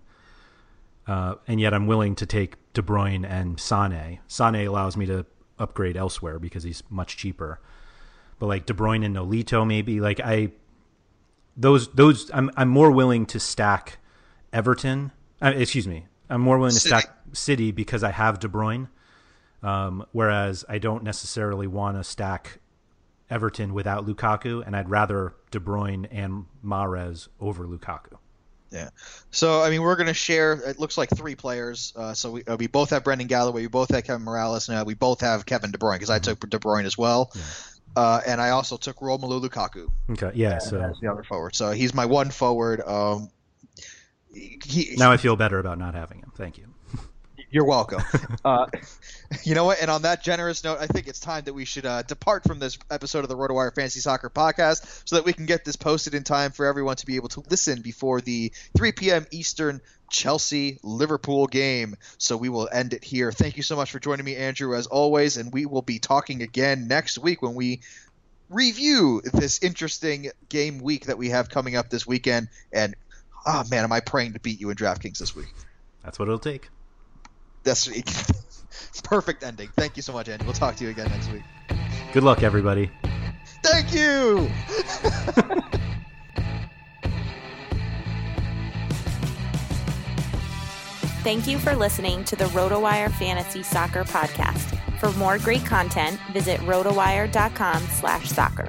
uh, and yet I'm willing to take De Bruyne and Sane. Sane allows me to upgrade elsewhere because he's much cheaper, but like De Bruyne and Nolito maybe like I those those I'm I'm more willing to stack Everton. Uh, excuse me, I'm more willing to City. stack City because I have De Bruyne. Um, whereas I don't necessarily want to stack Everton without Lukaku, and I'd rather De Bruyne and Mahrez over Lukaku. Yeah. So I mean, we're gonna share. It looks like three players. Uh, so we uh, we both have Brendan Galloway. We both have Kevin Mirallas. Now we both have Kevin De Bruyne because I took De Bruyne as well. Uh, and I also took Romelu Lukaku Okay, yeah. as So the other forward. So he's my one forward. Um, he, now I feel better about not having him. Thank you. You're welcome. [laughs] uh, [laughs] you know what? And on that generous note, I think it's time that we should uh, depart from this episode of the RotoWire Fantasy Soccer Podcast so that we can get this posted in time for everyone to be able to listen before the 3 p.m. Eastern Chelsea Liverpool game. So we will end it here. Thank you so much for joining me, Andrew, as always. And we will be talking again next week when we review this interesting game week that we have coming up this weekend. And oh man, am I praying to beat you in DraftKings this week? That's what it'll take. That's a [laughs] perfect ending. Thank you so much, Andy. We'll talk to you again next week. Good luck, everybody. Thank you. [laughs] Thank you for listening to the RotoWire Fantasy Soccer Podcast. For more great content, visit rotowire.com slash soccer.